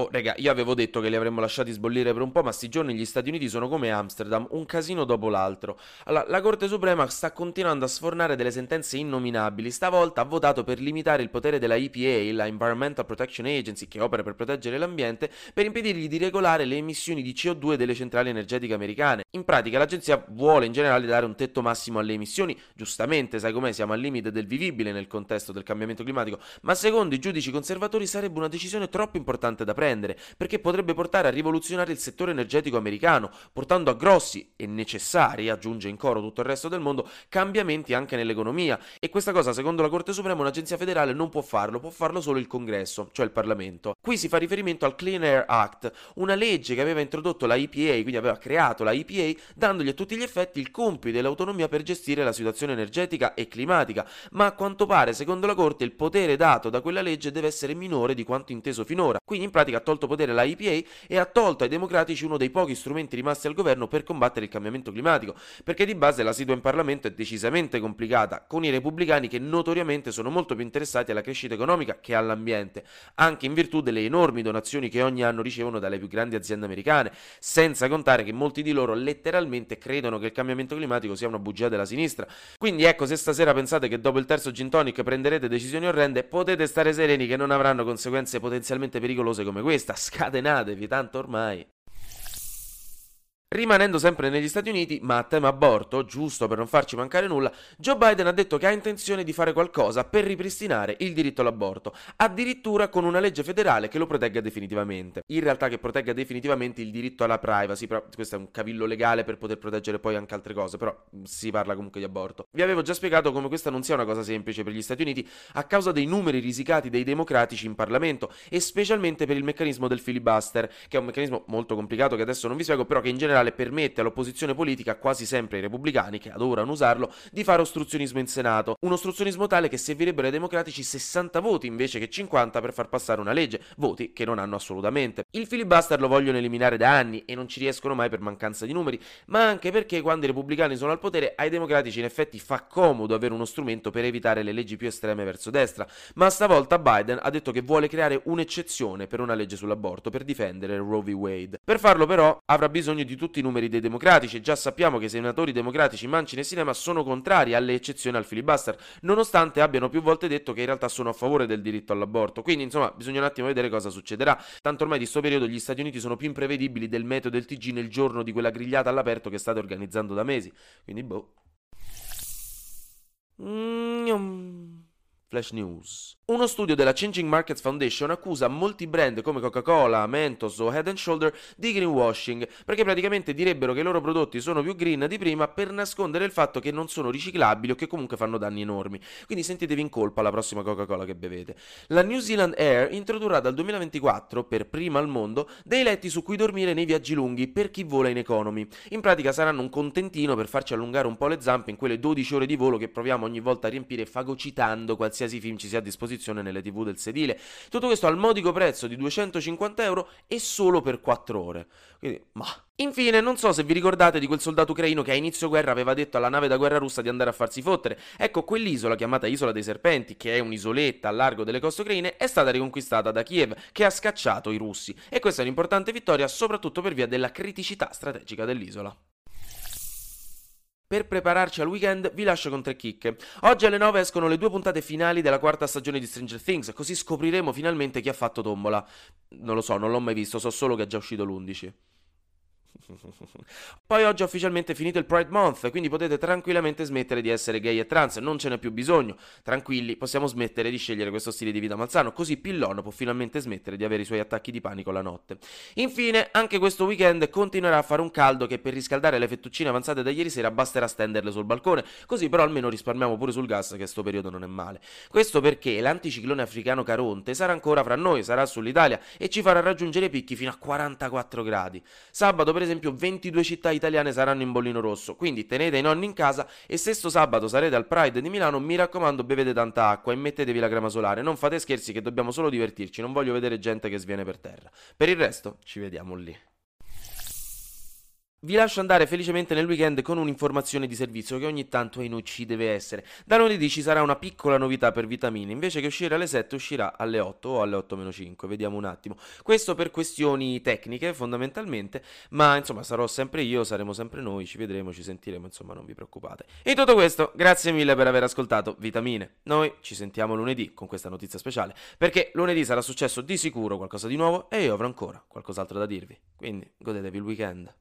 Oh, raga, io avevo detto che li avremmo lasciati sbollire per un po', ma sti giorni gli Stati Uniti sono come Amsterdam, un casino dopo l'altro. Allora, la Corte Suprema sta continuando a sfornare delle sentenze innominabili. Stavolta ha votato per limitare il potere della EPA, la Environmental Protection Agency, che opera per proteggere l'ambiente, per impedirgli di regolare le emissioni di CO2 delle centrali energetiche americane. In pratica, l'agenzia vuole in generale dare un tetto massimo alle emissioni. Giustamente, sai com'è, siamo al limite del vivibile nel contesto del cambiamento climatico, ma secondo i giudici conservatori sarebbe una decisione troppo importante da prendere, perché potrebbe portare a rivoluzionare il settore energetico americano, portando a grossi e necessari, aggiunge in coro tutto il resto del mondo, cambiamenti anche nell'economia. E questa cosa, secondo la Corte Suprema, un'agenzia federale non può farlo, può farlo solo il Congresso, cioè il Parlamento. Qui si fa riferimento al Clean Air Act, una legge che aveva introdotto la EPA, quindi aveva creato la EPA, dandogli a tutti gli effetti il compito e l'autonomia per gestire la situazione energetica e climatica, ma a quanto pare, secondo la Corte, il potere dato da quella legge deve essere minore di quanto inteso finora. Quindi in pratica ha tolto potere alla EPA e ha tolto ai democratici uno dei pochi strumenti rimasti al governo per combattere il cambiamento climatico, perché di base la situazione in Parlamento è decisamente complicata, con i repubblicani che notoriamente sono molto più interessati alla crescita economica che all'ambiente, anche in virtù delle enormi donazioni che ogni anno ricevono dalle più grandi aziende americane, senza contare che molti di loro letteralmente credono che il cambiamento climatico sia una bugia della sinistra. Quindi ecco, se stasera pensate che dopo il terzo gin tonic prenderete decisioni orrende, potete stare sereni che non avranno conseguenze potenzialmente pericolose come questa scatenatevi, tanto ormai. Rimanendo sempre negli Stati Uniti, ma a tema aborto, giusto per non farci mancare nulla, Joe Biden ha detto che ha intenzione di fare qualcosa per ripristinare il diritto all'aborto, addirittura con una legge federale che lo protegga definitivamente. In realtà che protegga definitivamente il diritto alla privacy, però questo è un cavillo legale per poter proteggere poi anche altre cose, però si parla comunque di aborto. Vi avevo già spiegato come questa non sia una cosa semplice per gli Stati Uniti a causa dei numeri risicati dei democratici in Parlamento e specialmente per il meccanismo del filibuster, che è un meccanismo molto complicato che adesso non vi spiego, però che in generale generale permette all'opposizione politica, quasi sempre ai repubblicani che adorano usarlo, di fare ostruzionismo in Senato. Un ostruzionismo tale che servirebbero ai democratici 60 voti invece che 50 per far passare una legge, voti che non hanno assolutamente. Il filibuster lo vogliono eliminare da anni e non ci riescono mai per mancanza di numeri, ma anche perché quando i repubblicani sono al potere ai democratici in effetti fa comodo avere uno strumento per evitare le leggi più estreme verso destra, ma stavolta Biden ha detto che vuole creare un'eccezione per una legge sull'aborto per difendere Roe v. Wade. Per farlo però avrà bisogno di tutti tutti i numeri dei democratici e già sappiamo che i senatori democratici mancino e cinema sono contrari alle eccezioni al filibuster, nonostante abbiano più volte detto che in realtà sono a favore del diritto all'aborto. Quindi, insomma, bisogna un attimo vedere cosa succederà. Tanto ormai di questo periodo gli Stati Uniti sono più imprevedibili del metodo del TG nel giorno di quella grigliata all'aperto che state organizzando da mesi. Quindi, boh. Mm-hmm. Flash News. Uno studio della Changing Markets Foundation accusa molti brand come Coca-Cola, Mentos o Head Shoulder di greenwashing, perché praticamente direbbero che i loro prodotti sono più green di prima per nascondere il fatto che non sono riciclabili o che comunque fanno danni enormi. Quindi sentitevi in colpa la prossima Coca-Cola che bevete. La New Zealand Air introdurrà dal 2024, per prima al mondo, dei letti su cui dormire nei viaggi lunghi per chi vola in economy. In pratica saranno un contentino per farci allungare un po' le zampe in quelle 12 ore di volo che proviamo ogni volta a riempire fagocitando qualsiasi qualsiasi film ci sia a disposizione nelle tv del sedile. Tutto questo al modico prezzo di 250 euro e solo per 4 ore. Quindi, ma... Infine, non so se vi ricordate di quel soldato ucraino che a inizio guerra aveva detto alla nave da guerra russa di andare a farsi fottere. Ecco, quell'isola chiamata Isola dei Serpenti, che è un'isoletta a largo delle coste ucraine, è stata riconquistata da Kiev, che ha scacciato i russi. E questa è un'importante vittoria soprattutto per via della criticità strategica dell'isola. Per prepararci al weekend vi lascio con tre chicche. Oggi alle 9 escono le due puntate finali della quarta stagione di Stranger Things, così scopriremo finalmente chi ha fatto tombola. Non lo so, non l'ho mai visto, so solo che è già uscito l'11. Poi oggi è ufficialmente finito il Pride Month, quindi potete tranquillamente smettere di essere gay e trans, non ce n'è più bisogno. Tranquilli, possiamo smettere di scegliere questo stile di vita malsano, così Pillon può finalmente smettere di avere i suoi attacchi di panico la notte. Infine, anche questo weekend continuerà a fare un caldo che per riscaldare le fettuccine avanzate da ieri sera basterà stenderle sul balcone, così però almeno risparmiamo pure sul gas che sto periodo non è male. Questo perché l'anticiclone africano Caronte sarà ancora fra noi, sarà sull'Italia e ci farà raggiungere picchi fino a 44 gradi. Sabato per esempio esempio 22 città italiane saranno in bollino rosso, quindi tenete i nonni in casa e se sto sabato sarete al Pride di Milano, mi raccomando bevete tanta acqua e mettetevi la crema solare, non fate scherzi che dobbiamo solo divertirci, non voglio vedere gente che sviene per terra. Per il resto ci vediamo lì. Vi lascio andare felicemente nel weekend con un'informazione di servizio che ogni tanto in ci deve essere. Da lunedì ci sarà una piccola novità per vitamine, invece che uscire alle 7 uscirà alle 8 o alle 8 meno 5, vediamo un attimo. Questo per questioni tecniche fondamentalmente, ma insomma sarò sempre io, saremo sempre noi, ci vedremo, ci sentiremo, insomma non vi preoccupate. In tutto questo, grazie mille per aver ascoltato Vitamine. Noi ci sentiamo lunedì con questa notizia speciale, perché lunedì sarà successo di sicuro qualcosa di nuovo e io avrò ancora qualcos'altro da dirvi. Quindi godetevi il weekend.